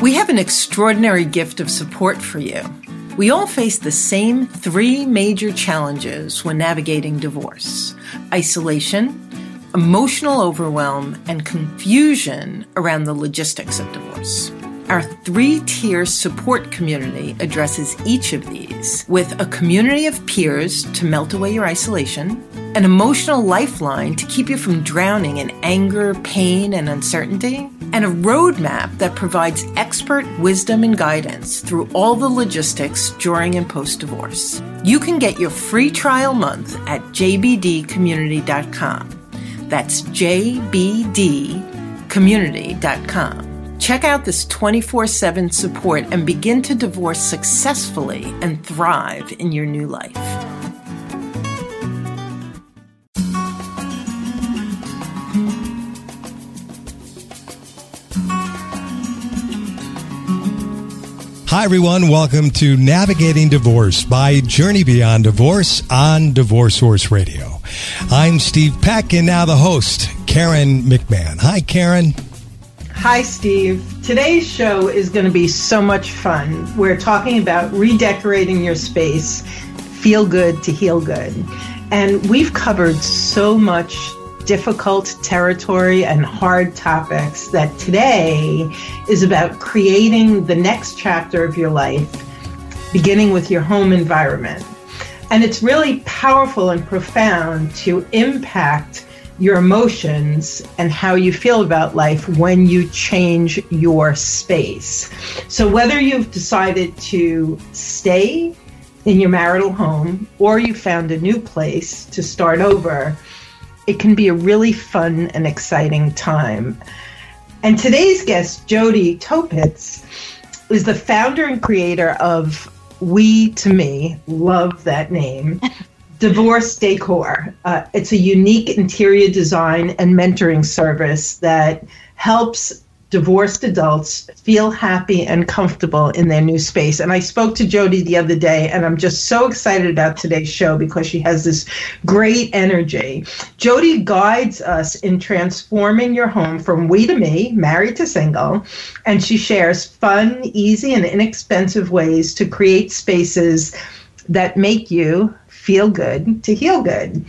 We have an extraordinary gift of support for you. We all face the same three major challenges when navigating divorce isolation, emotional overwhelm, and confusion around the logistics of divorce. Our three tier support community addresses each of these with a community of peers to melt away your isolation, an emotional lifeline to keep you from drowning in anger, pain, and uncertainty, and a roadmap that provides expert wisdom and guidance through all the logistics during and post divorce. You can get your free trial month at jbdcommunity.com. That's jbdcommunity.com. Check out this 24 7 support and begin to divorce successfully and thrive in your new life. Hi, everyone. Welcome to Navigating Divorce by Journey Beyond Divorce on Divorce Source Radio. I'm Steve Peck, and now the host, Karen McMahon. Hi, Karen. Hi, Steve. Today's show is going to be so much fun. We're talking about redecorating your space, feel good to heal good. And we've covered so much difficult territory and hard topics that today is about creating the next chapter of your life, beginning with your home environment. And it's really powerful and profound to impact your emotions and how you feel about life when you change your space. So, whether you've decided to stay in your marital home or you found a new place to start over, it can be a really fun and exciting time. And today's guest, Jodi Topitz, is the founder and creator of We to Me, love that name. Divorce Decor. Uh, it's a unique interior design and mentoring service that helps divorced adults feel happy and comfortable in their new space. And I spoke to Jodi the other day, and I'm just so excited about today's show because she has this great energy. Jodi guides us in transforming your home from we to me, married to single, and she shares fun, easy, and inexpensive ways to create spaces that make you feel good to heal good.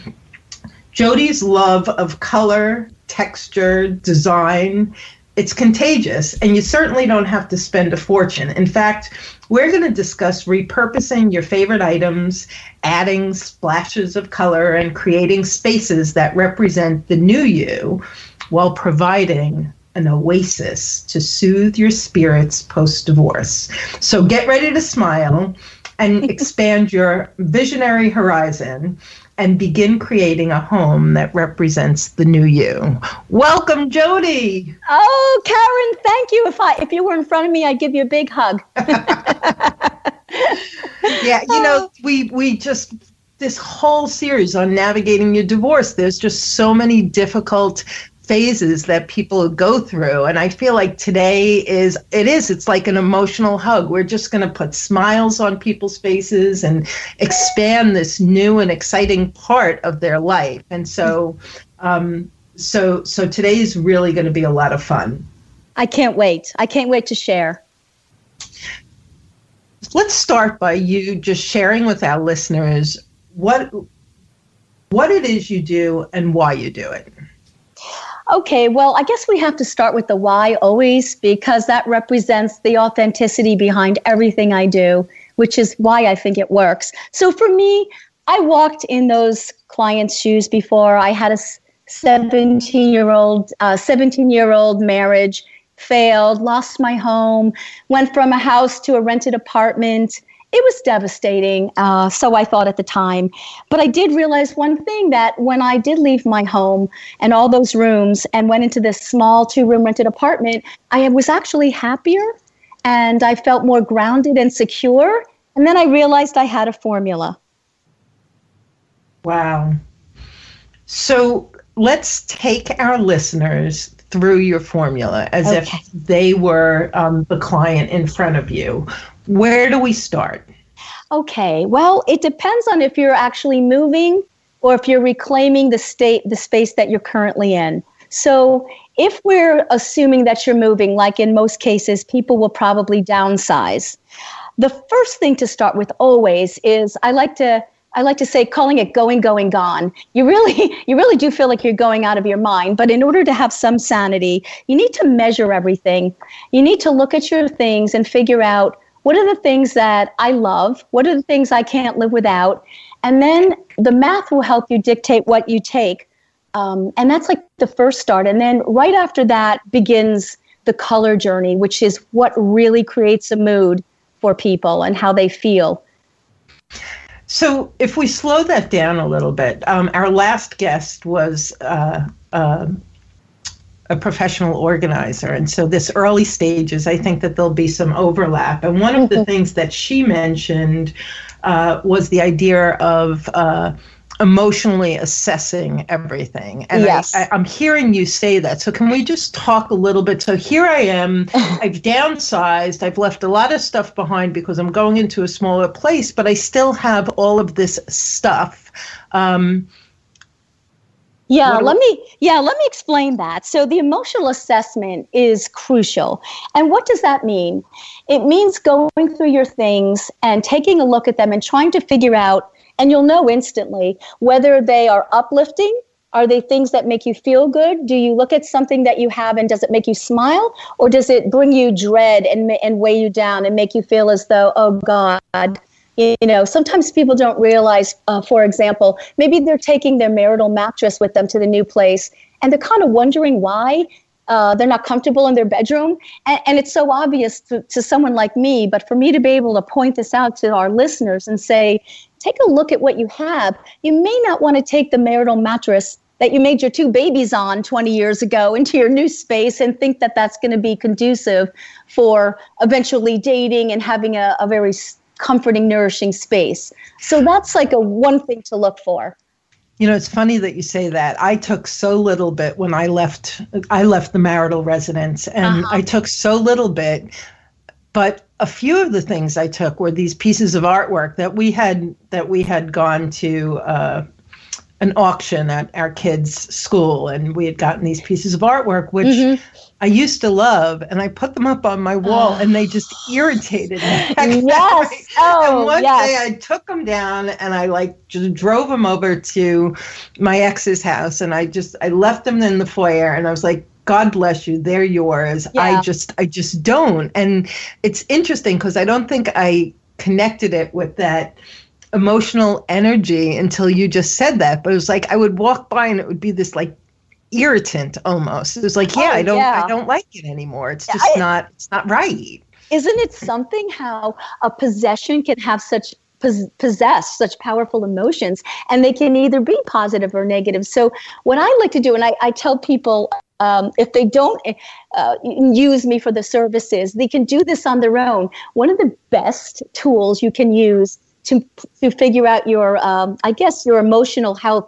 Jodi's love of color, texture, design, it's contagious, and you certainly don't have to spend a fortune. In fact, we're going to discuss repurposing your favorite items, adding splashes of color, and creating spaces that represent the new you while providing an oasis to soothe your spirits post divorce. So get ready to smile and expand your visionary horizon and begin creating a home that represents the new you. Welcome, Jodi. Oh, Karen, thank you. If I if you were in front of me, I'd give you a big hug. yeah, you know, oh. we we just this whole series on navigating your divorce. There's just so many difficult phases that people go through. And i feel like today is it is it's like an emotional hug. We're just going to put smiles on people's faces and expand this new and exciting part of their life. And so um, so so today is really going to be a lot of fun. I can't wait. I can't wait to share. Let's start by you just sharing with our listeners what what it is you do and why you do it Okay, well, I guess we have to start with the why always because that represents the authenticity behind everything I do, which is why I think it works. So for me, I walked in those clients' shoes before. I had a 17 year old, 17 year old uh, marriage, failed, lost my home, went from a house to a rented apartment it was devastating. Uh, so I thought at the time. But I did realize one thing that when I did leave my home and all those rooms and went into this small two room rented apartment, I was actually happier and I felt more grounded and secure. And then I realized I had a formula. Wow. So let's take our listeners through your formula as okay. if they were um, the client in front of you. Where do we start? Okay, well, it depends on if you're actually moving or if you're reclaiming the state, the space that you're currently in. So, if we're assuming that you're moving, like in most cases, people will probably downsize. The first thing to start with always is I like to I like to say calling it going, going, gone. You really, you really do feel like you're going out of your mind. But in order to have some sanity, you need to measure everything. You need to look at your things and figure out what are the things that I love? What are the things I can't live without? And then the math will help you dictate what you take. Um, and that's like the first start. And then right after that begins the color journey, which is what really creates a mood for people and how they feel. So, if we slow that down a little bit, um, our last guest was uh, uh, a professional organizer. And so, this early stages, I think that there'll be some overlap. And one of the mm-hmm. things that she mentioned uh, was the idea of uh, emotionally assessing everything. And yes. I, am hearing you say that. So can we just talk a little bit? So here I am. I've downsized. I've left a lot of stuff behind because I'm going into a smaller place, but I still have all of this stuff. Um, yeah, let me yeah, let me explain that. So the emotional assessment is crucial. And what does that mean? It means going through your things and taking a look at them and trying to figure out and you'll know instantly whether they are uplifting are they things that make you feel good? Do you look at something that you have and does it make you smile? Or does it bring you dread and, and weigh you down and make you feel as though, oh God, you know, sometimes people don't realize, uh, for example, maybe they're taking their marital mattress with them to the new place and they're kind of wondering why. Uh, they're not comfortable in their bedroom. And, and it's so obvious to, to someone like me, but for me to be able to point this out to our listeners and say, take a look at what you have. You may not want to take the marital mattress that you made your two babies on 20 years ago into your new space and think that that's going to be conducive for eventually dating and having a, a very comforting, nourishing space. So that's like a one thing to look for. You know, it's funny that you say that. I took so little bit when I left. I left the marital residence, and uh-huh. I took so little bit. But a few of the things I took were these pieces of artwork that we had that we had gone to uh, an auction at our kids' school, and we had gotten these pieces of artwork, which mm-hmm. I used to love, and I put them up on my wall, and they just irritated me. yes. Oh, and one yes. day I took them down, and I like just drove them over to my ex's house, and I just I left them in the foyer, and I was like, God bless you, they're yours. Yeah. I just I just don't, and it's interesting because I don't think I connected it with that emotional energy until you just said that. But it was like I would walk by and it would be this like irritant almost. It was like, yeah, oh, I don't yeah. I don't like it anymore. It's just I, not it's not right. Isn't it something how a possession can have such possess such powerful emotions and they can either be positive or negative so what i like to do and i, I tell people um, if they don't uh, use me for the services they can do this on their own one of the best tools you can use to to figure out your um, i guess your emotional health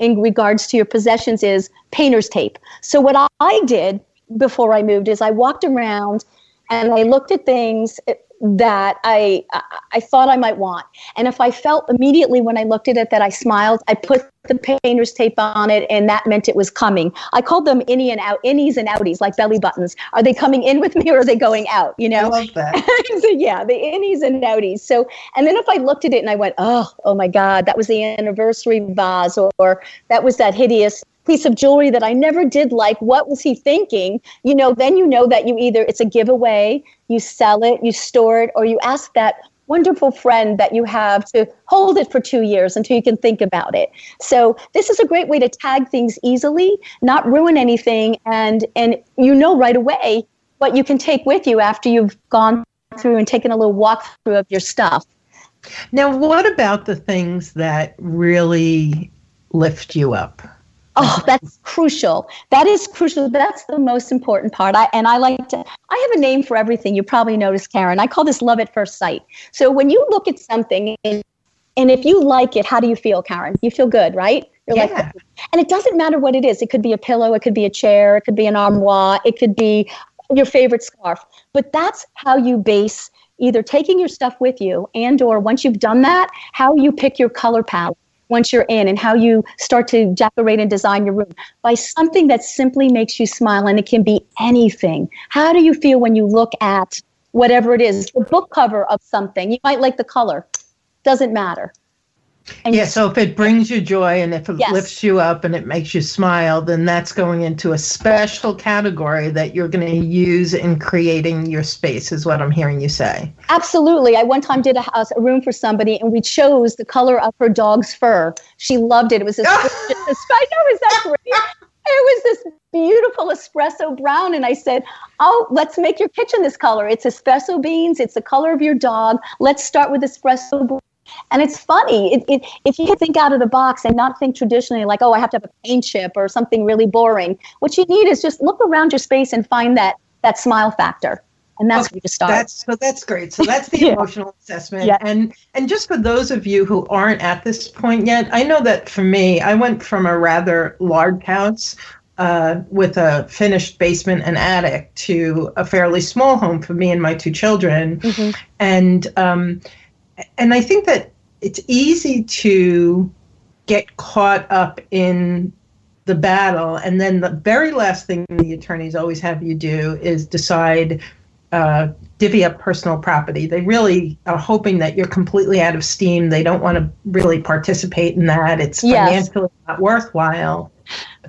in regards to your possessions is painter's tape. So what I did before I moved is I walked around and I looked at things that I I thought I might want. And if I felt immediately when I looked at it that I smiled, I put the painter's tape on it, and that meant it was coming. I called them innie and out, innies and outies, like belly buttons. Are they coming in with me or are they going out? You know. I love that. so yeah, the innies and outies. So and then if I looked at it and I went, oh, oh my God, that was the anniversary vase, or, or that was that hideous piece of jewelry that I never did like. What was he thinking? You know, then you know that you either it's a giveaway, you sell it, you store it, or you ask that wonderful friend that you have to hold it for two years until you can think about it. So this is a great way to tag things easily, not ruin anything, and and you know right away what you can take with you after you've gone through and taken a little walkthrough of your stuff. Now, what about the things that really lift you up? Oh, that's crucial. That is crucial. That's the most important part. I, and I like to, I have a name for everything. You probably noticed, Karen. I call this love at first sight. So when you look at something and, and if you like it, how do you feel, Karen? You feel good, right? You're yeah. like, and it doesn't matter what it is. It could be a pillow, it could be a chair, it could be an armoire, it could be your favorite scarf. But that's how you base either taking your stuff with you and or once you've done that, how you pick your color palette once you're in and how you start to decorate and design your room by something that simply makes you smile and it can be anything. How do you feel when you look at whatever it is, the book cover of something? You might like the color. Doesn't matter. And yeah, so if it brings you joy and if it yes. lifts you up and it makes you smile, then that's going into a special category that you're going to use in creating your space, is what I'm hearing you say. Absolutely. I one time did a, house, a room for somebody and we chose the color of her dog's fur. She loved it. It was this, I know, is that great? It was this beautiful espresso brown. And I said, Oh, let's make your kitchen this color. It's espresso beans. It's the color of your dog. Let's start with espresso and it's funny it, it, if you think out of the box and not think traditionally like, oh, I have to have a paint chip or something really boring. What you need is just look around your space and find that that smile factor. And that's okay, where you start. That's so that's great. So that's the yeah. emotional assessment. Yeah. And and just for those of you who aren't at this point yet, I know that for me, I went from a rather large house uh, with a finished basement and attic to a fairly small home for me and my two children. Mm-hmm. And um, and I think that it's easy to get caught up in the battle, and then the very last thing the attorneys always have you do is decide uh, divvy up personal property. They really are hoping that you're completely out of steam. They don't want to really participate in that. It's yes. financially not worthwhile.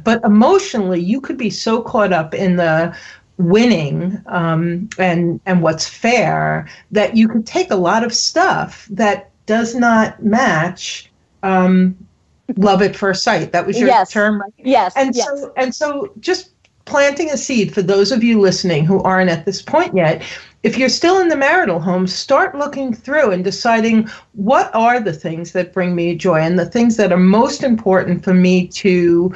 But emotionally, you could be so caught up in the winning um, and and what's fair that you could take a lot of stuff that does not match um, love at first sight. That was your yes. term, right? Yes. And yes. so and so just planting a seed for those of you listening who aren't at this point yet. If you're still in the marital home, start looking through and deciding what are the things that bring me joy and the things that are most important for me to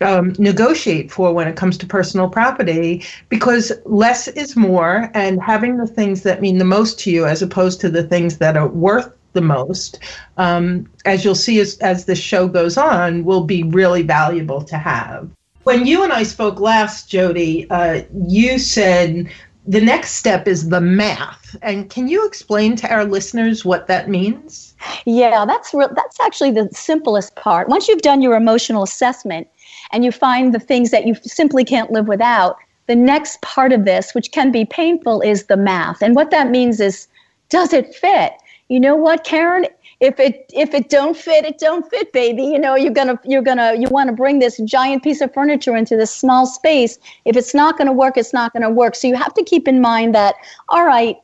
um, negotiate for when it comes to personal property because less is more and having the things that mean the most to you as opposed to the things that are worth the most um, as you'll see as, as this show goes on will be really valuable to have. When you and i spoke last jodi uh, you said the next step is the math. And can you explain to our listeners what that means? Yeah that's re- that's actually the simplest part. Once you've done your emotional assessment and you find the things that you simply can't live without, the next part of this, which can be painful, is the math. And what that means is, does it fit? You know what, Karen? If it if it don't fit, it don't fit, baby. You know you're gonna you're gonna you want to bring this giant piece of furniture into this small space. If it's not gonna work, it's not gonna work. So you have to keep in mind that all right,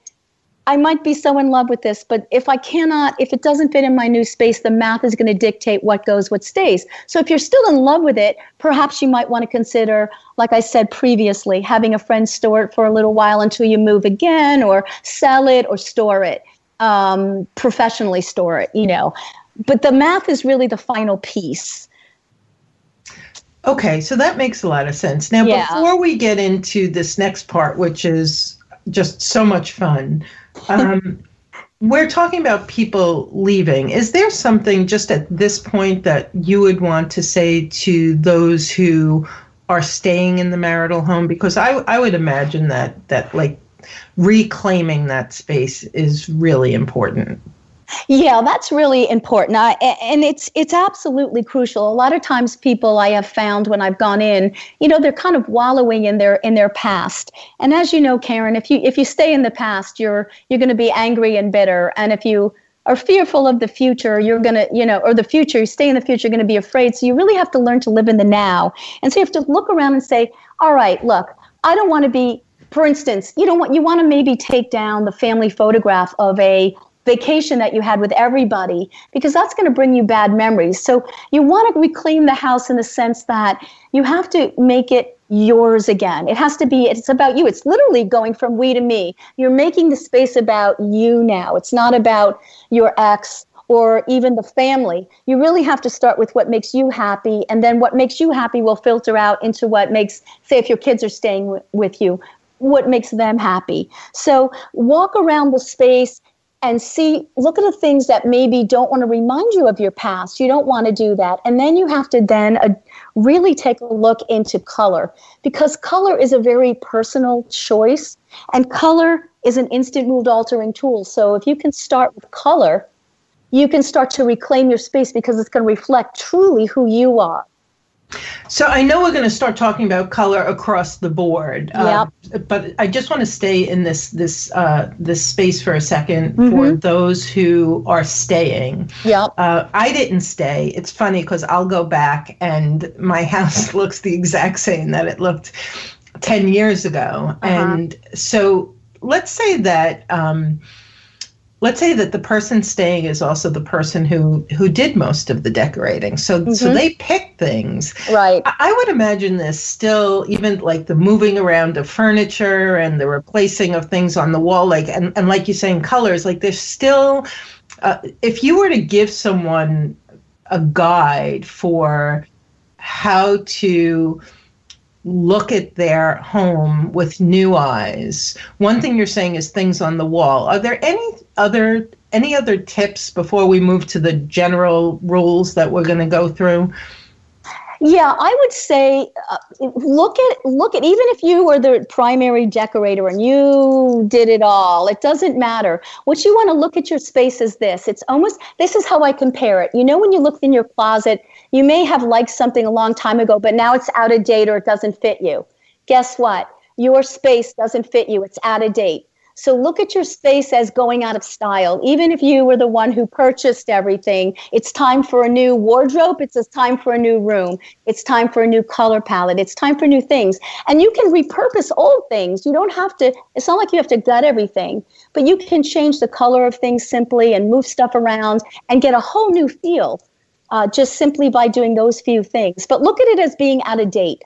I might be so in love with this, but if I cannot, if it doesn't fit in my new space, the math is going to dictate what goes, what stays. So if you're still in love with it, perhaps you might want to consider, like I said previously, having a friend store it for a little while until you move again, or sell it or store it, um, professionally store it, you know. But the math is really the final piece. Okay, so that makes a lot of sense. Now, yeah. before we get into this next part, which is just so much fun, um, we're talking about people leaving. Is there something just at this point that you would want to say to those who are staying in the marital home? Because I, I would imagine that that like reclaiming that space is really important. Yeah, that's really important. And it's it's absolutely crucial. A lot of times people I have found when I've gone in, you know, they're kind of wallowing in their in their past. And as you know, Karen, if you if you stay in the past, you're you're going to be angry and bitter. And if you are fearful of the future, you're going to, you know, or the future, you stay in the future, you're going to be afraid. So you really have to learn to live in the now. And so you have to look around and say, all right, look, I don't want to be for instance, you don't want you want to maybe take down the family photograph of a vacation that you had with everybody because that's going to bring you bad memories. So you want to reclaim the house in the sense that you have to make it yours again. It has to be, it's about you. It's literally going from we to me. You're making the space about you now. It's not about your ex or even the family. You really have to start with what makes you happy, and then what makes you happy will filter out into what makes, say, if your kids are staying w- with you, what makes them happy. So walk around the space and see look at the things that maybe don't want to remind you of your past. You don't want to do that. And then you have to then uh, really take a look into color because color is a very personal choice and color is an instant mood altering tool. So if you can start with color you can start to reclaim your space because it's going to reflect truly who you are. So I know we're going to start talking about color across the board. Yep. Uh, but I just want to stay in this this uh, this space for a 2nd mm-hmm. for those who are staying. Yep. Uh, I didn't stay. It's funny because I'll go back and my house looks the exact same that it looked 10 years ago. Uh-huh. And so let's say that. Um, let's say that the person staying is also the person who who did most of the decorating so mm-hmm. so they pick things right I, I, would imagine this still even like the moving around of furniture and the replacing of things on the wall like and, and like you saying colors like there's still uh, if you were to give someone a guide for how to look at their home with new eyes. One thing you're saying is things on the wall. Are there any other any other tips before we move to the general rules that we're going to go through? Yeah, I would say uh, look at look at even if you were the primary decorator and you did it all, it doesn't matter. What you want to look at your space is this. It's almost this is how I compare it. You know when you look in your closet, you may have liked something a long time ago, but now it's out of date or it doesn't fit you. Guess what? Your space doesn't fit you. It's out of date. So look at your space as going out of style. Even if you were the one who purchased everything, it's time for a new wardrobe. It's time for a new room. It's time for a new color palette. It's time for new things. And you can repurpose old things. You don't have to, it's not like you have to gut everything, but you can change the color of things simply and move stuff around and get a whole new feel uh, just simply by doing those few things. But look at it as being out of date.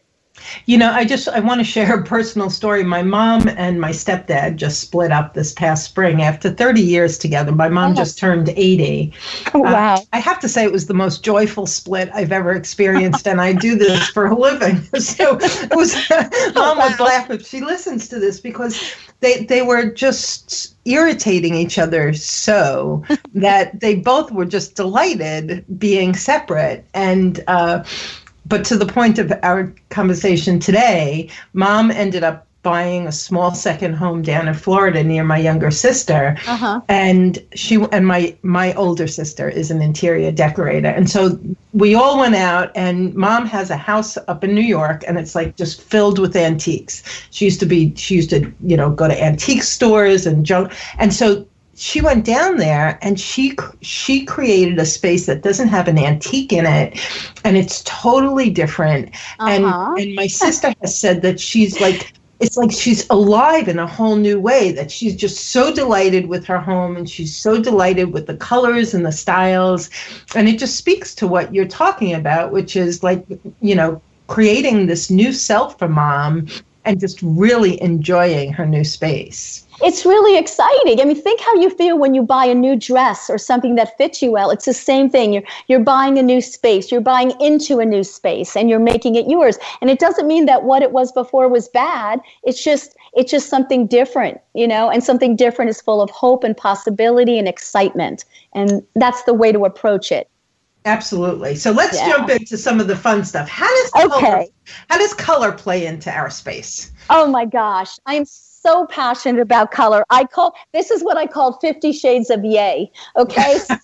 You know, I just I want to share a personal story. My mom and my stepdad just split up this past spring after 30 years together. My mom oh. just turned 80. Oh, wow. Uh, I have to say it was the most joyful split I've ever experienced and I do this for a living. So it was oh, mom laugh if she listens to this because they they were just irritating each other so that they both were just delighted being separate and uh but to the point of our conversation today, mom ended up buying a small second home down in Florida near my younger sister, uh-huh. and she and my my older sister is an interior decorator, and so we all went out. And mom has a house up in New York, and it's like just filled with antiques. She used to be she used to you know go to antique stores and junk, and so she went down there and she she created a space that doesn't have an antique in it. And it's totally different. Uh-huh. and and my sister has said that she's like it's like she's alive in a whole new way that she's just so delighted with her home and she's so delighted with the colors and the styles. And it just speaks to what you're talking about which is like you know creating this new self for mom and just really enjoying her new space it's really exciting. I mean, think how you feel when you buy a new dress or something that fits you well. It's the same thing. You're you're buying a new space. You're buying into a new space and you're making it yours. And it doesn't mean that what it was before was bad. It's just it's just something different, you know, and something different is full of hope and possibility and excitement. And that's the way to approach it. Absolutely. So let's yeah. jump into some of the fun stuff. How does color, okay. how does color play into our space? Oh my gosh. I'm so passionate about color. I call this is what I call 50 shades of yay. Okay. So,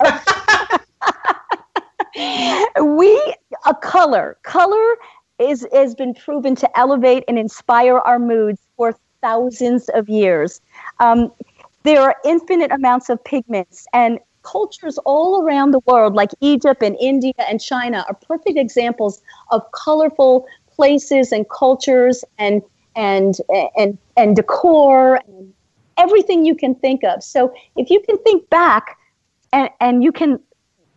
we a color. Color is has been proven to elevate and inspire our moods for thousands of years. Um, there are infinite amounts of pigments and cultures all around the world, like Egypt and India and China, are perfect examples of colorful places and cultures and and and and decor and everything you can think of. So if you can think back and, and you can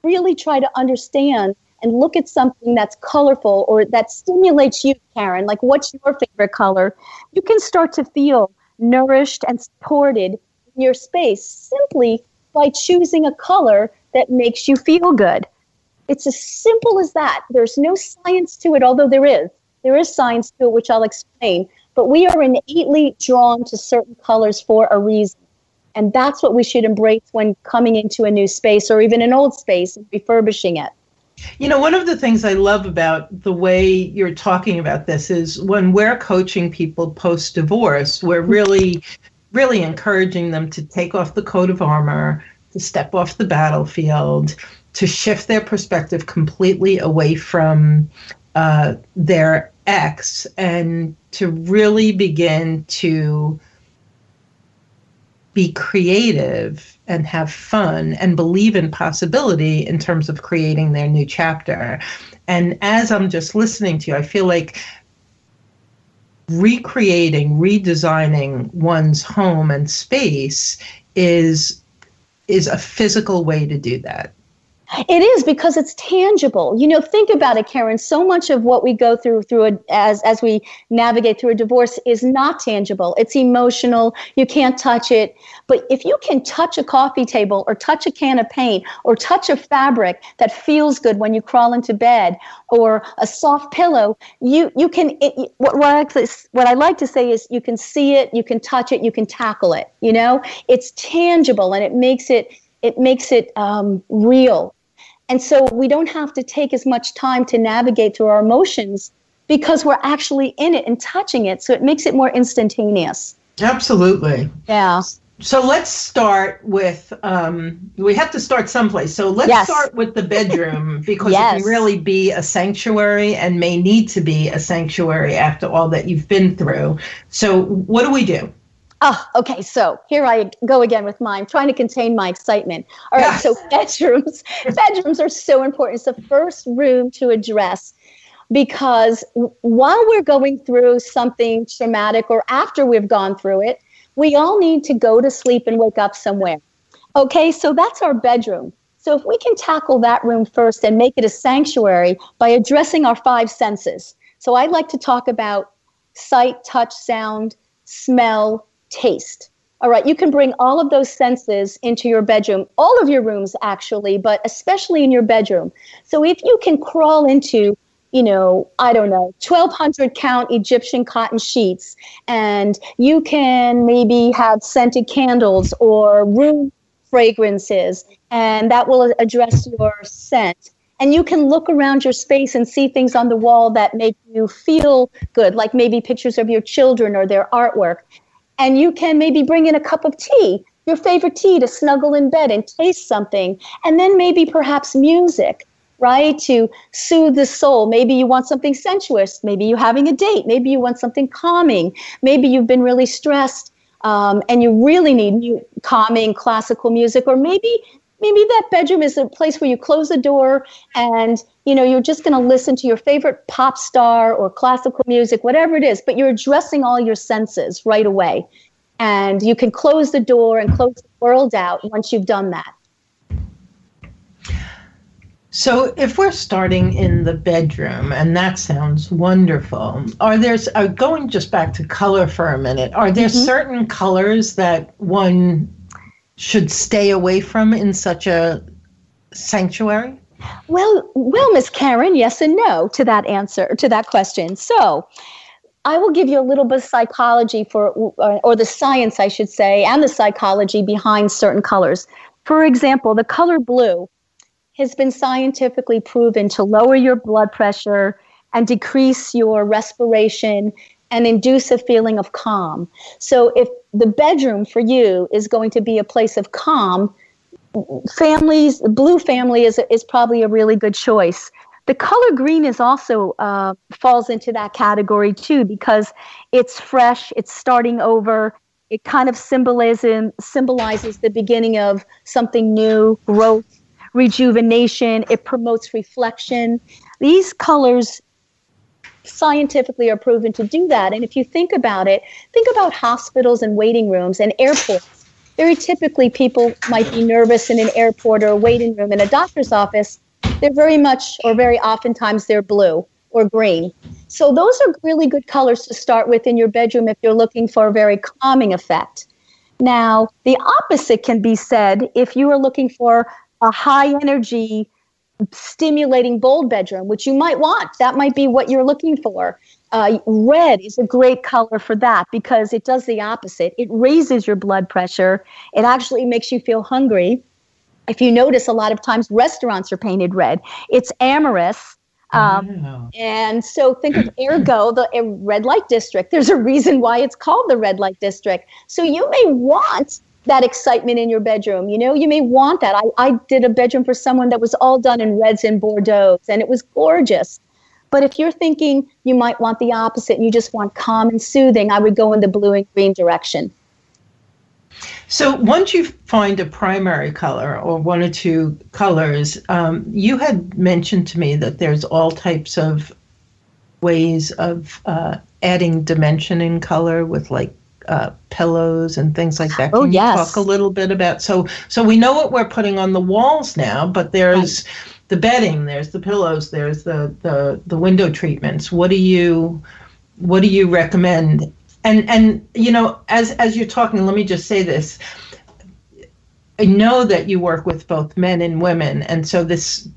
really try to understand and look at something that's colorful or that stimulates you, Karen, like what's your favorite color, you can start to feel nourished and supported in your space simply by choosing a color that makes you feel good. It's as simple as that. There's no science to it, although there is. There is science to it, which I'll explain but we are innately drawn to certain colors for a reason. And that's what we should embrace when coming into a new space or even an old space and refurbishing it. You know, one of the things I love about the way you're talking about this is when we're coaching people post divorce, we're really, really encouraging them to take off the coat of armor, to step off the battlefield, to shift their perspective completely away from uh, their ex and to really begin to be creative and have fun and believe in possibility in terms of creating their new chapter. And as I'm just listening to you, I feel like recreating, redesigning one's home and space is is a physical way to do that. It is because it's tangible. You know, think about it, Karen. So much of what we go through through a, as as we navigate through a divorce is not tangible. It's emotional. You can't touch it. But if you can touch a coffee table or touch a can of paint or touch a fabric that feels good when you crawl into bed or a soft pillow, you you can. It, what what I, what I like to say is you can see it, you can touch it, you can tackle it. You know, it's tangible and it makes it it makes it um, real and so we don't have to take as much time to navigate through our emotions because we're actually in it and touching it. So it makes it more instantaneous. Absolutely. Yeah. So let's start with, um, we have to start someplace. So let's yes. start with the bedroom because yes. it can really be a sanctuary and may need to be a sanctuary after all that you've been through. So, what do we do? Oh, okay. So here I go again with mine, trying to contain my excitement. All right. Yes. So bedrooms, bedrooms are so important. It's the first room to address because while we're going through something traumatic or after we've gone through it, we all need to go to sleep and wake up somewhere. Okay. So that's our bedroom. So if we can tackle that room first and make it a sanctuary by addressing our five senses. So I'd like to talk about sight, touch, sound, smell, taste. All right, you can bring all of those senses into your bedroom, all of your rooms actually, but especially in your bedroom. So if you can crawl into, you know, I don't know, 1200 count Egyptian cotton sheets, and you can maybe have scented candles or room fragrances, and that will address your scent. And you can look around your space and see things on the wall that make you feel good, like maybe pictures of your children or their artwork and you can maybe bring in a cup of tea, your favorite tea to snuggle in bed and taste something, and then maybe perhaps music, right? To soothe the soul. Maybe you want something sensuous. Maybe you're having a date. Maybe you want something calming. Maybe you've been really stressed um, and you really need new calming classical music, or maybe maybe that bedroom is a place where you close the door and you know you're just going to listen to your favorite pop star or classical music whatever it is but you're addressing all your senses right away and you can close the door and close the world out once you've done that so if we're starting in the bedroom and that sounds wonderful are there uh, going just back to color for a minute are there mm-hmm. certain colors that one should stay away from in such a sanctuary? Well, well, Miss Karen, yes and no to that answer to that question. So, I will give you a little bit of psychology for, or the science, I should say, and the psychology behind certain colors. For example, the color blue has been scientifically proven to lower your blood pressure and decrease your respiration and induce a feeling of calm. So if the bedroom for you is going to be a place of calm, families, blue family is, is probably a really good choice. The color green is also uh, falls into that category too because it's fresh, it's starting over. It kind of symbolism symbolizes the beginning of something new, growth, rejuvenation. It promotes reflection. These colors scientifically are proven to do that. And if you think about it, think about hospitals and waiting rooms and airports. Very typically, people might be nervous in an airport or a waiting room in a doctor's office. They're very much, or very oftentimes, they're blue or green. So, those are really good colors to start with in your bedroom if you're looking for a very calming effect. Now, the opposite can be said if you are looking for a high energy, stimulating bold bedroom, which you might want. That might be what you're looking for. Uh, red is a great color for that because it does the opposite. It raises your blood pressure. It actually makes you feel hungry. If you notice, a lot of times restaurants are painted red. It's amorous. Um, And so think of Ergo, the red light district. There's a reason why it's called the red light district. So you may want that excitement in your bedroom. You know, you may want that. I, I did a bedroom for someone that was all done in reds and Bordeaux, and it was gorgeous. But if you're thinking you might want the opposite and you just want calm and soothing, I would go in the blue and green direction. So once you find a primary color or one or two colors, um, you had mentioned to me that there's all types of ways of uh, adding dimension in color with like uh, pillows and things like that. Oh, Can oh, yes. talk a little bit about so so we know what we're putting on the walls now, but there's right. The bedding, there's the pillows, there's the, the the window treatments. What do you what do you recommend and and you know as as you're talking let me just say this I know that you work with both men and women, and so this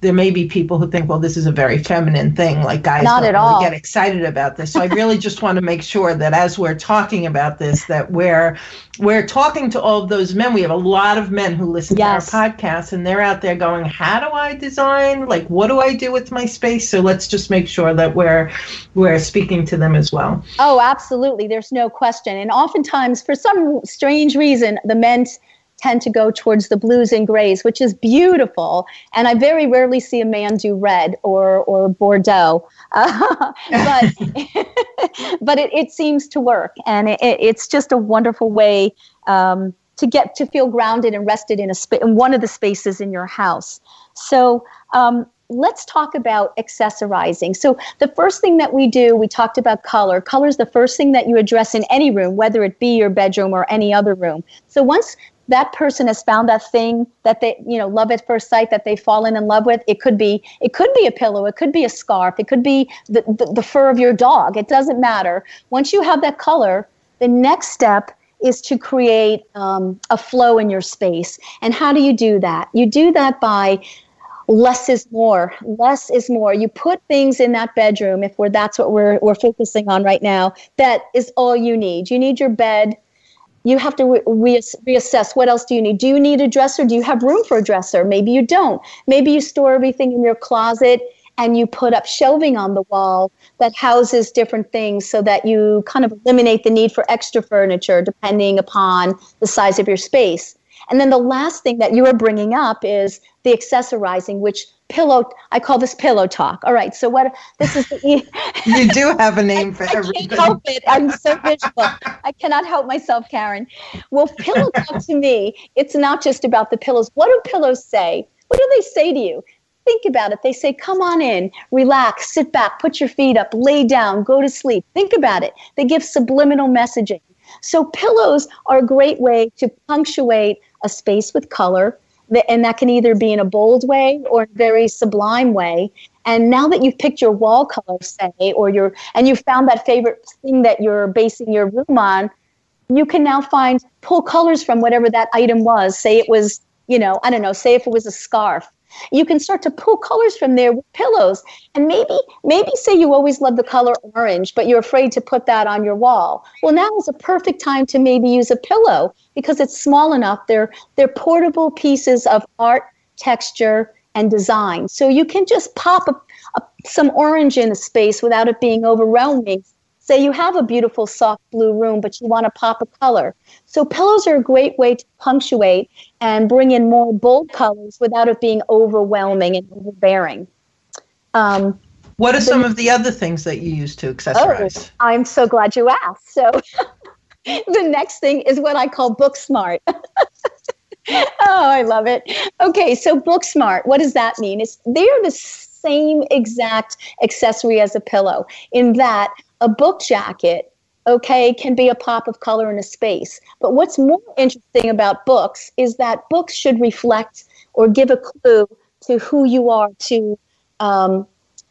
there may be people who think, well, this is a very feminine thing, like guys Not don't at really all. get excited about this. So I really just want to make sure that as we're talking about this, that we're we're talking to all of those men. We have a lot of men who listen Yes. to our podcast, and they're out there going, how do I design? Like, what do I do with my space? So let's just make sure that we're we're speaking to them as well. Oh, absolutely. There's no question. And oftentimes, for some strange reason, the men tend to go towards the blues and grays, which is beautiful. And I very rarely see a man do red or or Bordeaux, uh, but but it, it seems to work, and it, it's just a wonderful way. Um, to get to feel grounded and rested in a spa- in one of the spaces in your house. So um, let's talk about accessorizing. So the first thing that we do, we talked about color. Color is the first thing that you address in any room, whether it be your bedroom or any other room. So once that person has found that thing that they you know love at first sight that they've fallen in love with it could be it could be a pillow it could be a scarf it could be the, the, the fur of your dog it doesn't matter. Once you have that color the next step is to create um, a flow in your space. And how do you do that? You do that by less is more less is more. You put things in that bedroom if we're that's what we're, we're focusing on right now that is all you need. You need your bed you have to re- reassess. What else do you need? Do you need a dresser? Do you have room for a dresser? Maybe you don't. Maybe you store everything in your closet and you put up shelving on the wall that houses different things so that you kind of eliminate the need for extra furniture depending upon the size of your space. And then the last thing that you are bringing up is the accessorizing which pillow i call this pillow talk all right so what this is the you do have a name for I everything can't help it. I'm so visual. I cannot help myself, Karen. Well, pillow talk to me, it's not just about the pillows. What do pillows say? What do they say to you? Think about it. They say, come on in, relax, sit back, put your feet up, lay down, go to sleep. Think about it. They give subliminal messaging. So, pillows are a great way to punctuate a space with color, and that can either be in a bold way or a very sublime way. And now that you've picked your wall color, say, or your and you found that favorite thing that you're basing your room on, you can now find pull colors from whatever that item was. Say it was, you know, I don't know, say if it was a scarf. You can start to pull colors from there with pillows. And maybe, maybe say you always love the color orange, but you're afraid to put that on your wall. Well, now is a perfect time to maybe use a pillow because it's small enough. They're they're portable pieces of art, texture, and design. So you can just pop a, a, some orange in a space without it being overwhelming. Say you have a beautiful soft blue room, but you want to pop a color. So pillows are a great way to punctuate and bring in more bold colors without it being overwhelming and overbearing. Um, what are some of the other things that you use to accessorize? Oh, I'm so glad you asked. So the next thing is what I call book smart. oh, I love it. Okay, so book smart. What does that mean? It's they're the same exact accessory as a pillow in that a book jacket okay can be a pop of color in a space. But what's more interesting about books is that books should reflect or give a clue to who you are to um,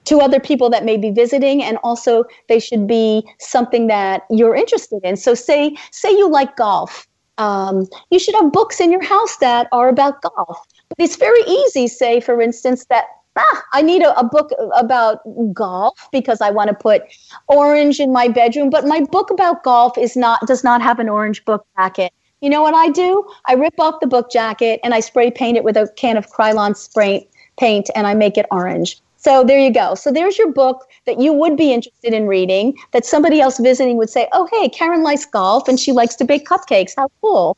to other people that may be visiting and also they should be something that you're interested in. So say say you like golf. Um, you should have books in your house that are about golf. But it's very easy say for instance that ah, I need a, a, book about golf because I want to put orange in my bedroom, but my book about golf is not does not have an orange book jacket. You know what I do? I rip off the book jacket and I spray paint it with a can of Krylon spray paint and I make it orange. So there you go. So there's your book that you would be interested in reading that somebody else visiting would say, "Oh, hey, Karen likes golf and she likes to bake cupcakes. How cool."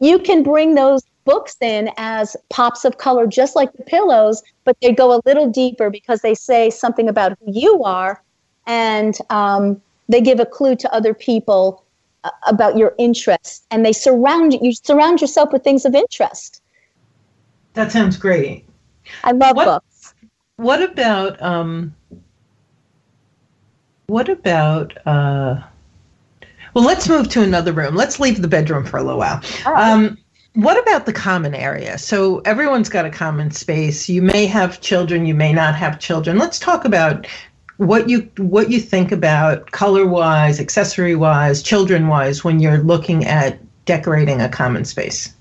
You can bring those books in as pops of color, just like the pillows, but they go a little deeper because they say something about who you are and um, they give a clue to other people uh, about your interests and they surround you, you surround yourself with things of interest. That sounds great. I love what, books. What about um, what about uh, well let's move to another room let's leave the bedroom for a little while um, what about the common area? So everyone's got a common space. You may have children you may not have children. Let's talk about what you what you think about color wise accessory wise children wise when you're looking at decorating a common space.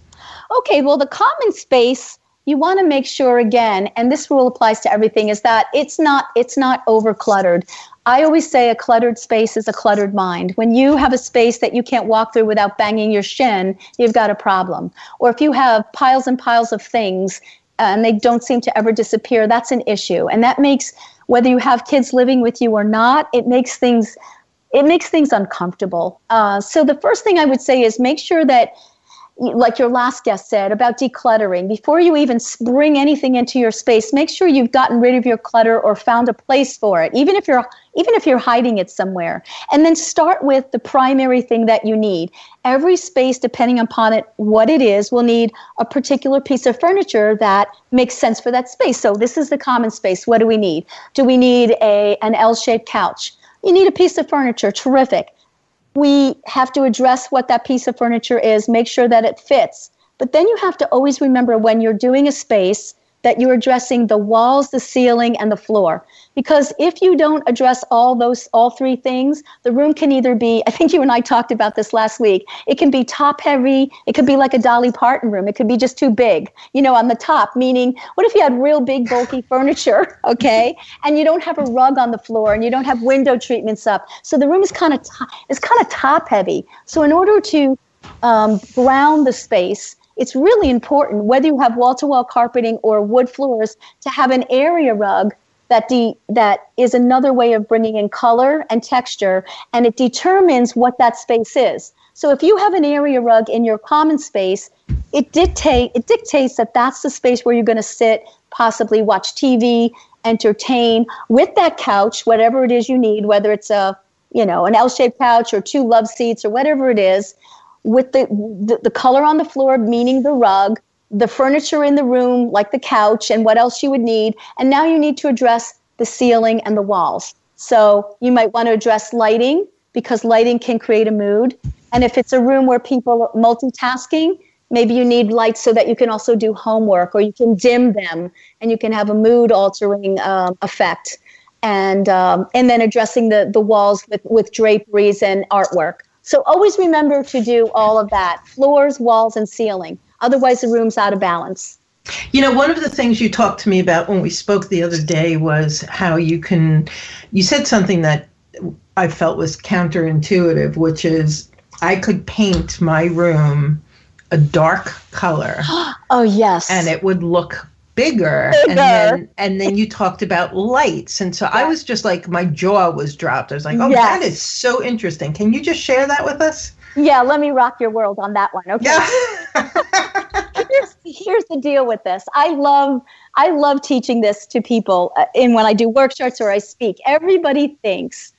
Okay well the common space you want to make sure again and this rule applies to everything is that it's not it's not over cluttered I always say a cluttered space is a cluttered mind. When you have a space that you can't walk through without banging your shin, you've got a problem. Or if you have piles and piles of things uh, and they don't seem to ever disappear, that's an issue. And that makes whether you have kids living with you or not, it makes things it makes things uncomfortable. Uh, so the first thing I would say is make sure that like your last guest said about decluttering. Before you even bring anything into your space make sure you've gotten rid of your clutter or found a place for it even if you're even if you're hiding it somewhere. And then start with the primary thing that you need. Every space depending upon it what it is will need a particular piece of furniture that makes sense for that space. So this is the common space. What do we need? Do we need a an l-shaped couch? You need a piece of furniture. Terrific we have to address what that piece of furniture is, make sure that it fits. But then you have to always remember when you're doing a space that you're addressing the walls, the ceiling, and the floor. Because if you don't address all those, all three things, the room can either be, I think you and I talked about this last week, it can be top heavy, it could be like a Dolly Parton room, it could be just too big, you know, on the top, meaning what if you had real big, bulky furniture, okay, and you don't have a rug on the floor and you don't have window treatments up. So the room is kind of, to- it's kind of top heavy. So in order to um, ground the space, it's really important, whether you have wall to wall carpeting or wood floors, to have an area rug that, de- that is another way of bringing in color and texture, and it determines what that space is. So if you have an area rug in your common space, it dictate it dictates that that's the space where you're going to sit, possibly watch TV, entertain with that couch, whatever it is you need, whether it's a you know an L-shaped couch or two love seats or whatever it is with the, the, the color on the floor, meaning the rug, the furniture in the room, like the couch, and what else you would need. And now you need to address the ceiling and the walls. So you might want to address lighting because lighting can create a mood. And if it's a room where people are multitasking, maybe you need lights so that you can also do homework or you can dim them and you can have a mood altering um, effect. And, um, and then addressing the, the walls with, with draperies and artwork. So always remember to do all of that floors, walls, and ceiling. Otherwise, the room's out of balance. You know, one of the things you talked to me about when we spoke the other day was how you can, you said something that I felt was counterintuitive, which is I could paint my room a dark color. oh, yes. And it would look bigger, bigger. and then and then you talked about lights. And so yeah. i was just like my jaw was dropped. I was like oh yes. that is so interesting. Can you just share that with us? Yeah let me rock your world on that one. Okay. Yeah. here's, here's the deal with this. I love i love teaching this to people uh, in when i do workshops or i speak. Everybody thinks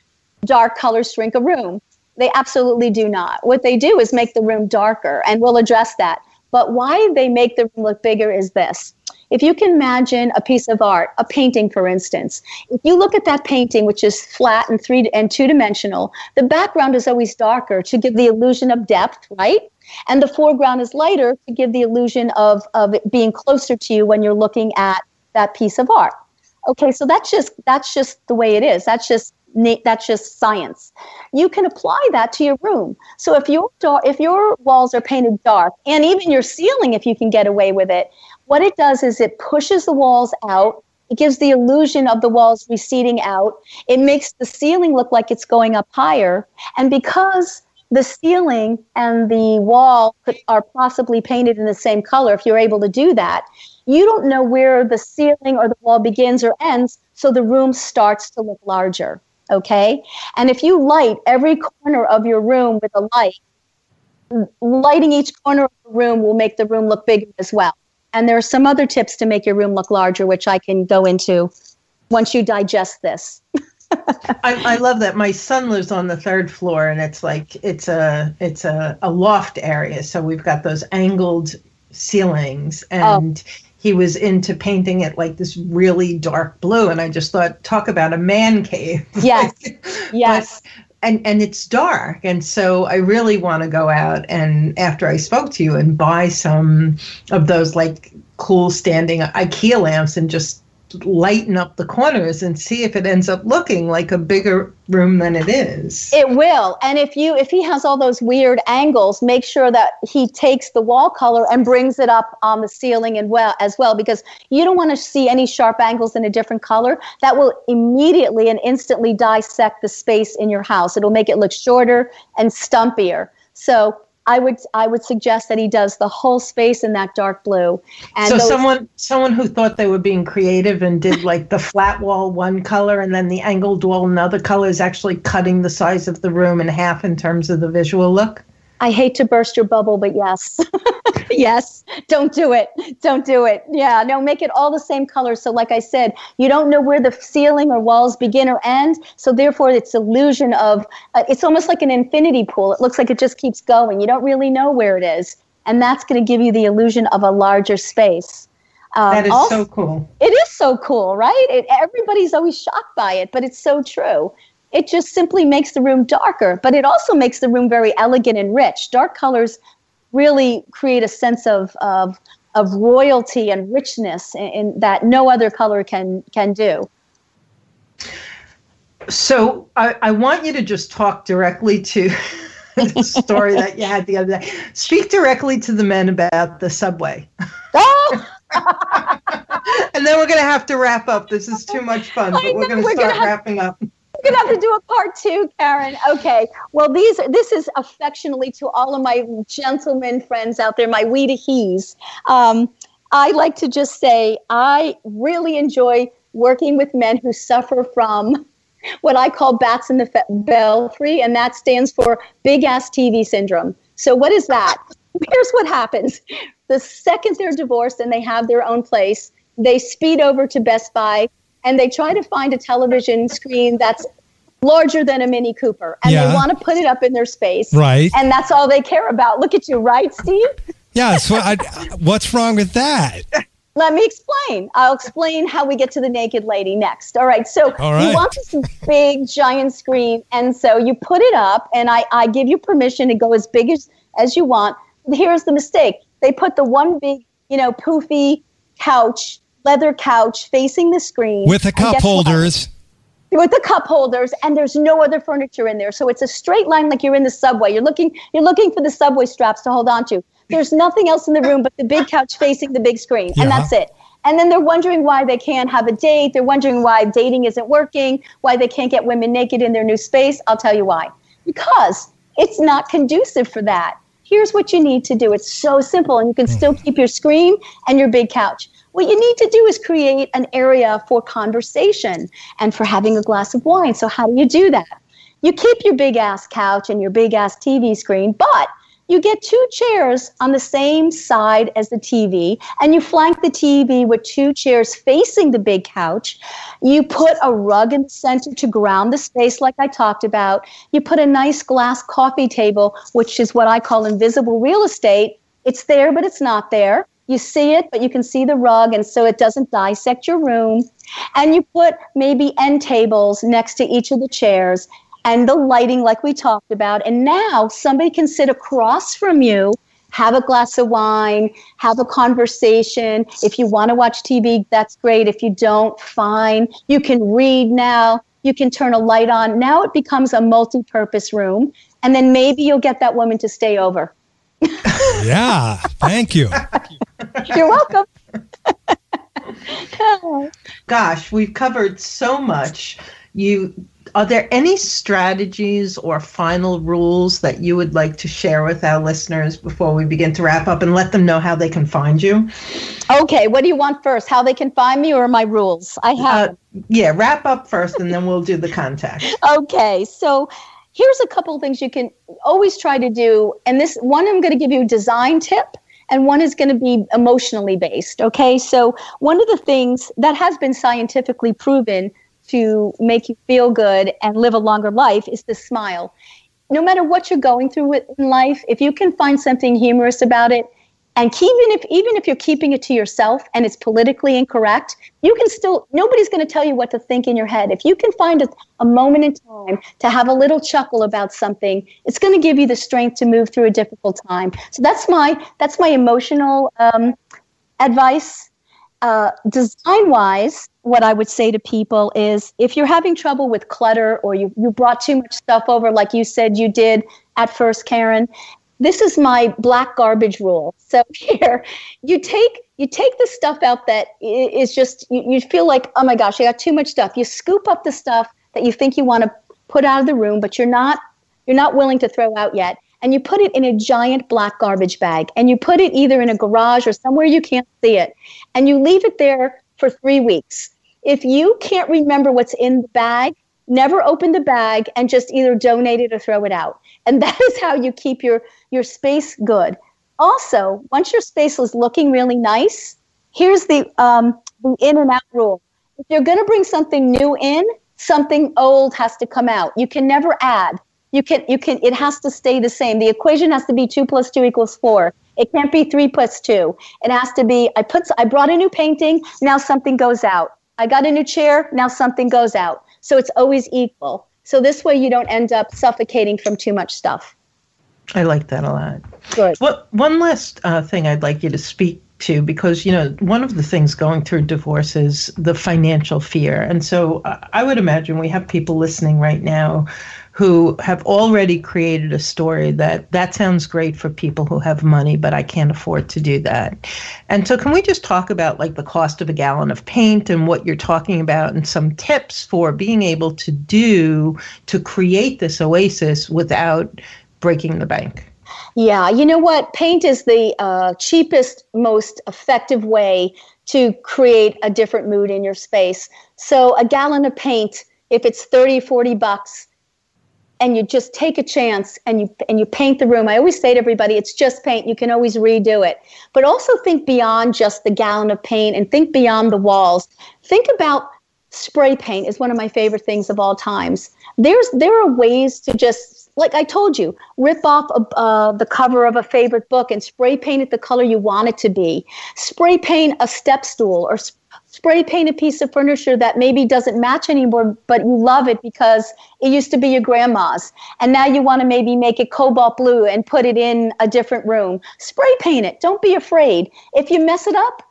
dark colors shrink a room. They absolutely do not. What they do is make the room darker and we'll address that. But why they make the room look bigger is this if you can imagine a piece of art, a painting, for instance, if you look at that painting, which is flat and three and two dimensional, the background is always darker to give the illusion of depth, right? And the foreground is lighter to give the illusion of, of being closer to you when you're looking at that piece of art. Okay, so that's just that's just the way it is. That's just that's just science. You can apply that to your room. So if your if your walls are painted dark, and even your ceiling, if you can get away with it, what it does is it pushes the walls out. It gives the illusion of the walls receding out. It makes the ceiling look like it's going up higher. And because the ceiling and the wall are possibly painted in the same color, if you're able to do that, you don't know where the ceiling or the wall begins or ends, so the room starts to look larger. Okay? And if you light every corner of your room with a light, lighting each corner of the room will make the room look bigger as well. And there are some other tips to make your room look larger, which I can go into once you digest this. I, I, love that. My son lives on the third floor, and it's like it's a it's a, a loft area. So we've got those angled ceilings, oh. and oh. he was into painting it like this really dark blue. And I just thought, talk about a man cave. Yes, yes. And and it's dark, and so I really want to go out and after I spoke to you and buy some of those like cool standing IKEA lamps and just lighten up the corners and see if it ends up looking like a bigger room than it is. It will. And if you if he has all those weird angles, make sure that he takes the wall color and brings it up on the ceiling and well as well because you don't want to see any sharp angles in a different color. That will immediately and instantly dissect the space in your house. It'll make it look shorter and stumpier. So I would I would suggest that he does the whole space in that dark blue. And so those, someone someone who thought they were being creative and did like the flat wall one color and then the angled wall another color is actually cutting the size of the room in half in terms of the visual look. I hate to burst your bubble, but yes. yes. Don't do it. Don't do it. Yeah. No, make it all the same color. So, like I said, you don't know where the ceiling or walls begin or end. So, therefore, it's illusion of uh, it's almost like an infinity pool. It looks like it just keeps going. You don't really know where it is. And that's going to give you the illusion of a larger space. Um, that is also, so cool. It is so cool, right? It, everybody's always shocked by it, but it's so true it just simply makes the room darker, but it also makes the room very elegant and rich. Dark colors really create a sense of, of, of royalty and richness in, in that no other color can, can do. So I, I want you to just talk directly to the story that you had the other day. Speak directly to the men about the subway. Oh! and then we're going to have to wrap up. This is too much fun, but we're going to start wrapping up gonna have to do a part two, Karen. Okay. Well, these this is affectionately to all of my gentlemen friends out there, my we to he's. Um, I like to just say I really enjoy working with men who suffer from what I call bats in the belfry, and that stands for big ass TV syndrome. So, what is that? Here's what happens the second they're divorced and they have their own place, they speed over to Best Buy and they try to find a television screen that's larger than a Mini Cooper, and yeah. they want to put it up in their space. Right. And that's all they care about. Look at you, right, Steve? Yeah. So, I, what's wrong with that? Let me explain. I'll explain how we get to the naked lady next. All right. So all right. you want this big giant screen, and so you put it up, and I, I give you permission to go as big as, as you want. Here's the mistake: they put the one big, you know, poofy couch, leather couch facing the screen with the cup holders. What? with the cup holders and there's no other furniture in there. So it's a straight line like you're in the subway. You're looking you're looking for the subway straps to hold on to there's nothing else in the room but the big couch facing the big screen yeah. and that's it. And then they're wondering why they can't have a date. They're wondering why dating isn't working why they can't get women naked in their new space. I'll tell you why. Because it's not conducive for that here's what you need to do it's so simple and you can still mm-hmm. keep your screen and your big couch what you need to do is create an area for conversation and for having a glass of wine. So, how do you do that? You keep your big ass couch and your big ass TV screen, but you get two chairs on the same side as the TV, and you flank the TV with two chairs facing the big couch. You put a rug in the center to ground the space, like I talked about. You put a nice glass coffee table, which is what I call invisible real estate. It's there, but it's not there. You see it, but you can see the rug, and so it doesn't dissect your room. And you put maybe end tables next to each of the chairs and the lighting, like we talked about. And now somebody can sit across from you, have a glass of wine, have a conversation. If you want to watch TV, that's great. If you don't, fine. You can read now. You can turn a light on. Now it becomes a multi purpose room. And then maybe you'll get that woman to stay over. yeah, thank you. You're welcome. Gosh, we've covered so much. You are there any strategies or final rules that you would like to share with our listeners before we begin to wrap up and let them know how they can find you? Okay, what do you want first? How they can find me or my rules? I have. Uh, yeah, wrap up first and then we'll do the contact. okay, so here's a couple of things you can always try to do. And this one, I'm going to give you a design tip and one is going to be emotionally based. Okay. So, one of the things that has been scientifically proven to make you feel good and live a longer life is the smile. No matter what you're going through in life, if you can find something humorous about it, and even if even if you're keeping it to yourself and it's politically incorrect, you can still nobody's going to tell you what to think in your head. If you can find a, a moment in time to have a little chuckle about something, it's going to give you the strength to move through a difficult time. So that's my that's my emotional um, advice. Uh, design wise, what I would say to people is if you're having trouble with clutter or you, you brought too much stuff over, like you said you did at first, Karen, this is my black garbage rule. So here, you take you take the stuff out that is just you, you feel like oh my gosh, I got too much stuff. You scoop up the stuff that you think you want to put out of the room, but you're not you're not willing to throw out yet. And you put it in a giant black garbage bag, and you put it either in a garage or somewhere you can't see it, and you leave it there for three weeks. If you can't remember what's in the bag, never open the bag and just either donate it or throw it out. And that is how you keep your your space good. Also, once your space is looking really nice, here's the um, the in and out rule. If you're going to bring something new in, something old has to come out. You can never add. You can you can it has to stay the same. The equation has to be two plus two equals four. It can't be three plus two. It has to be I put I brought a new painting, now something goes out. I got a new chair, now something goes out. So it's always equal. So this way you don't end up suffocating from too much stuff. I like that a lot. Good. What one last uh, thing I'd like you to speak to because you know one of the things going through divorce is the financial fear, and so uh, I would imagine we have people listening right now who have already created a story that that sounds great for people who have money, but I can't afford to do that. And so, can we just talk about like the cost of a gallon of paint and what you're talking about, and some tips for being able to do to create this oasis without breaking the bank. Yeah, you know what? Paint is the uh, cheapest, most effective way to create a different mood in your space. So, a gallon of paint, if it's 30, 40 bucks, and you just take a chance and you and you paint the room. I always say to everybody, it's just paint. You can always redo it. But also think beyond just the gallon of paint and think beyond the walls. Think about spray paint is one of my favorite things of all times. There's there are ways to just like I told you, rip off a, uh, the cover of a favorite book and spray paint it the color you want it to be. Spray paint a step stool or sp- spray paint a piece of furniture that maybe doesn't match anymore, but you love it because it used to be your grandma's. And now you want to maybe make it cobalt blue and put it in a different room. Spray paint it. Don't be afraid. If you mess it up,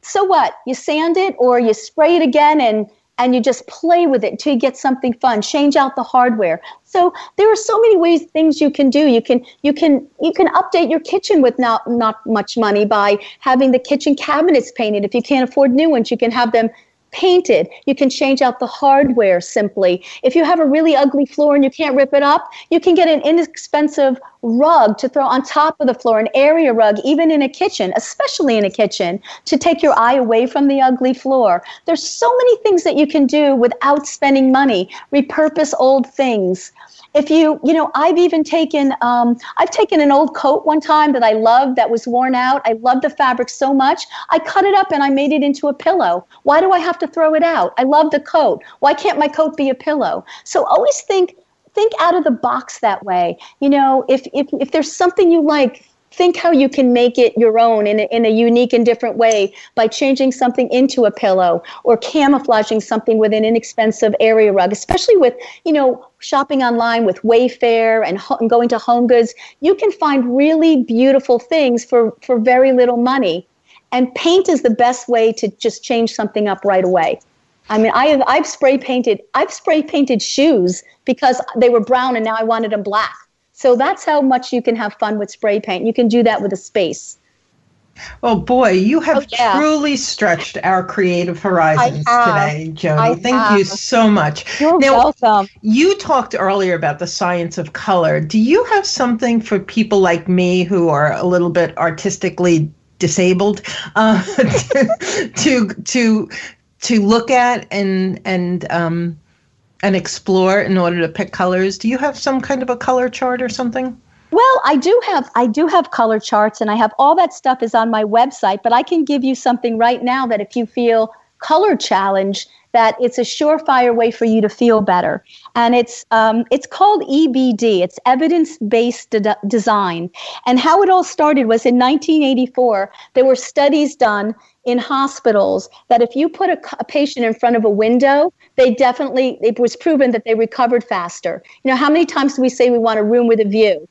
so what? You sand it or you spray it again and and you just play with it until you get something fun. Change out the hardware. So there are so many ways things you can do. You can you can you can update your kitchen with not not much money by having the kitchen cabinets painted. If you can't afford new ones you can have them painted. You can change out the hardware simply. If you have a really ugly floor and you can't rip it up, you can get an inexpensive rug to throw on top of the floor, an area rug, even in a kitchen, especially in a kitchen, to take your eye away from the ugly floor. There's so many things that you can do without spending money. Repurpose old things if you you know i've even taken um, i've taken an old coat one time that i loved that was worn out. I loved the fabric so much i cut it up and i made it into a pillow. Why do i have to throw it out? I love the coat. Why can't my coat be a pillow? So always think think out of the box that way. You know if if, if there's something you like think how you can make it your own in a, in a unique and different way by changing something into a pillow or camouflaging something with an inexpensive area rug especially with you know shopping online with wayfair and, ho- and going to home goods you can find really beautiful things for for very little money and paint is the best way to just change something up right away I mean, I have, I've spray painted, I've spray painted shoes because they were brown and now I wanted them black. So that's how much you can have fun with spray paint. You can do that with a space. Oh boy, you have oh, yeah. truly stretched our creative horizons today, Jodi. Thank have. you so much. You're now, welcome. You talked earlier about the science of color. Do you have something for people like me who are a little bit artistically disabled uh, to, to to to look at and and um, and explore in order to pick colors. Do you have some kind of a color chart or something? Well, I do have I do have color charts and I have all that stuff is on my website, but I can give you something right now that if you feel color challenged, that it's a surefire way for you to feel better. And it's um, it's called EBD. It's evidence based de- design. And how it all started was in 1984. There were studies done in hospitals that if you put a, a, patient in front of a window, they definitely it was proven that they recovered faster. You know, how many times do we say we want a room with a view?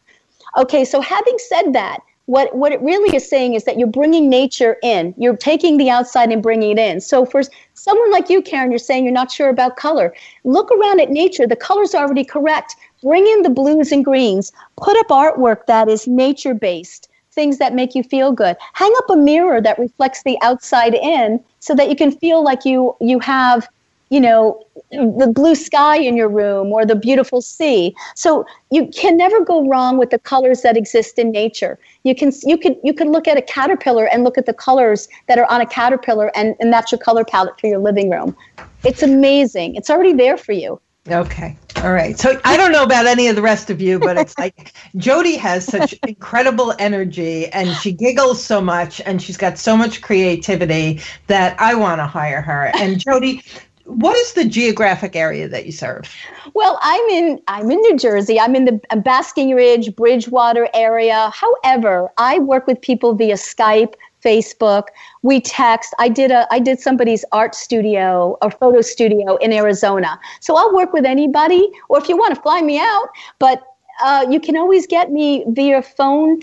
Okay, so having said that, what what it really is saying is that you're bringing nature in. You're taking the outside and bringing it in. So for someone like you, Karen, you're saying you're not sure about color. Look around at nature. The color's already correct. Bring in the blues and greens. Put up artwork that is nature based. Things that make you feel good. Hang up a mirror that reflects the outside in, so that you can feel like you you have you know, the blue sky in your room or the beautiful sea. So you can never go wrong with the colors that exist in nature. You can you could you could look at a caterpillar and look at the colors that are on a caterpillar and, and that's your color palette for your living room. It's amazing. It's already there for you. Okay. All right. So I don't know about any of the rest of you, but it's like Jodi has such incredible energy and she giggles so much and she's got so much creativity that I want to hire her. And Jodi, what is the geographic area that you serve? Well, I'm in I'm in New Jersey. I'm in the Basking Ridge, Bridgewater area. However, I work with people via Skype, Facebook. We text. I did a I did somebody's art studio or photo studio in Arizona. So I'll work with anybody, or if you want to fly me out. But uh, you can always get me via phone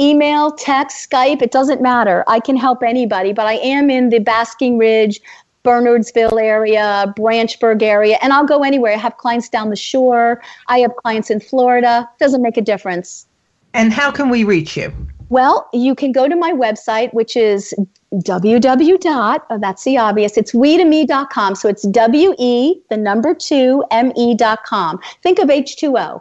email, text, Skype, it doesn't matter. I can help anybody, but I am in the Basking Ridge, Bernardsville area, Branchburg area, and I'll go anywhere. I have clients down the shore. I have clients in Florida. Doesn't make a difference. And how can we reach you? Well, you can go to my website, which is www. Dot, oh, that's the obvious. It's we to me.com. So it's W E, the number two, M E.com. Think of H2O.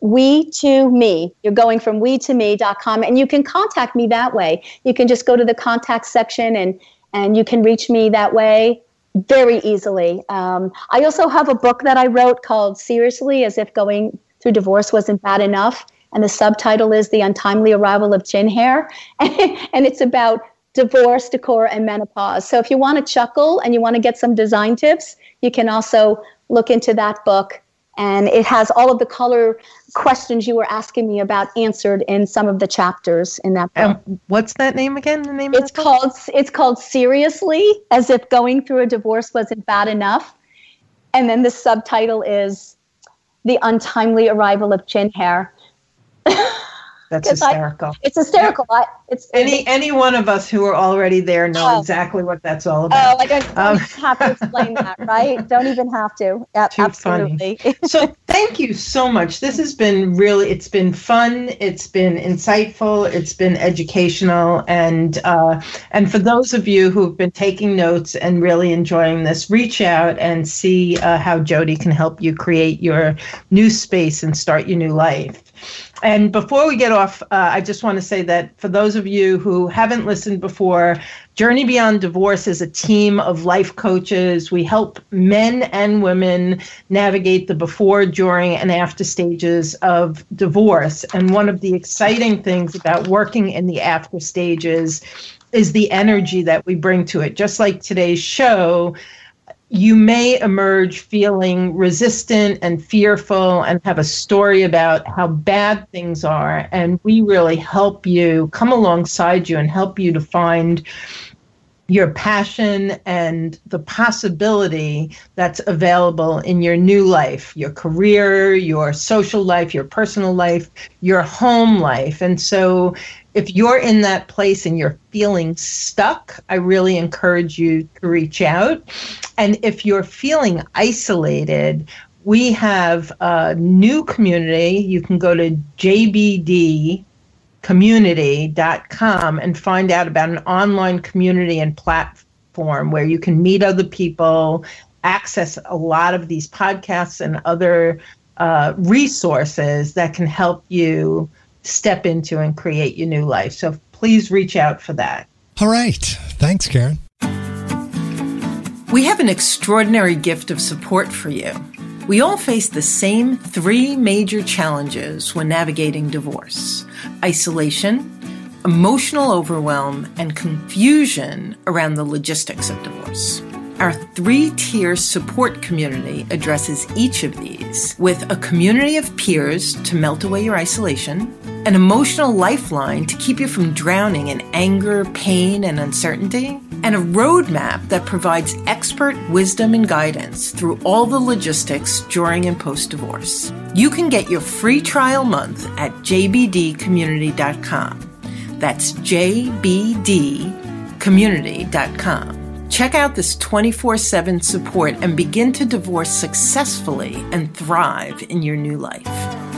We to me. You're going from we to me.com, and you can contact me that way. You can just go to the contact section and and you can reach me that way very easily. Um, I also have a book that I wrote called Seriously, as if going through divorce wasn't bad enough. And the subtitle is The Untimely Arrival of Chin Hair. and it's about divorce, decor, and menopause. So if you want to chuckle and you want to get some design tips, you can also look into that book and it has all of the color questions you were asking me about answered in some of the chapters in that book. Um, what's that name again? The name it's called it's called seriously as if going through a divorce wasn't bad enough, and then the subtitle is the untimely arrival of chin hair. That's hysterical. I, it's hysterical. I, it's any any one of us who are already there know oh, exactly what that's all about. Oh, I don't, um, have to explain that, right? Don't even have to. Yeah, too absolutely. Funny. so thank you so much. This has been really. It's been fun. It's been insightful. It's been educational, and uh, and for those of you who've been taking notes and really enjoying this, reach out and see uh, how Jodi can help you create your new space and start your new life. And before we get off, uh, I just want to say that for those of you who haven't listened before, Journey Beyond Divorce is a team of life coaches. We help men and women navigate the before, during, and after stages of divorce. And one of the exciting things about working in the after stages is the energy that we bring to it. Just like today's show, you may emerge feeling resistant and fearful and have a story about how bad things are. And we really help you come alongside you and help you to find your passion and the possibility that's available in your new life, your career, your social life, your personal life, your home life. And so if you're in that place and you're feeling stuck, I really encourage you to reach out. And if you're feeling isolated, we have a new community. You can go to jbdcommunity.com and find out about an online community and platform where you can meet other people, access a lot of these podcasts and other uh, resources that can help you step into and create your new life. So please reach out for that. All right. Thanks, Karen. We have an extraordinary gift of support for you. We all face the same three major challenges when navigating divorce isolation, emotional overwhelm, and confusion around the logistics of divorce. Our three tier support community addresses each of these with a community of peers to melt away your isolation, an emotional lifeline to keep you from drowning in anger, pain, and uncertainty, and a roadmap that provides expert wisdom and guidance through all the logistics during and post divorce. You can get your free trial month at jbdcommunity.com. That's jbdcommunity.com. Check out this 24 7 support and begin to divorce successfully and thrive in your new life.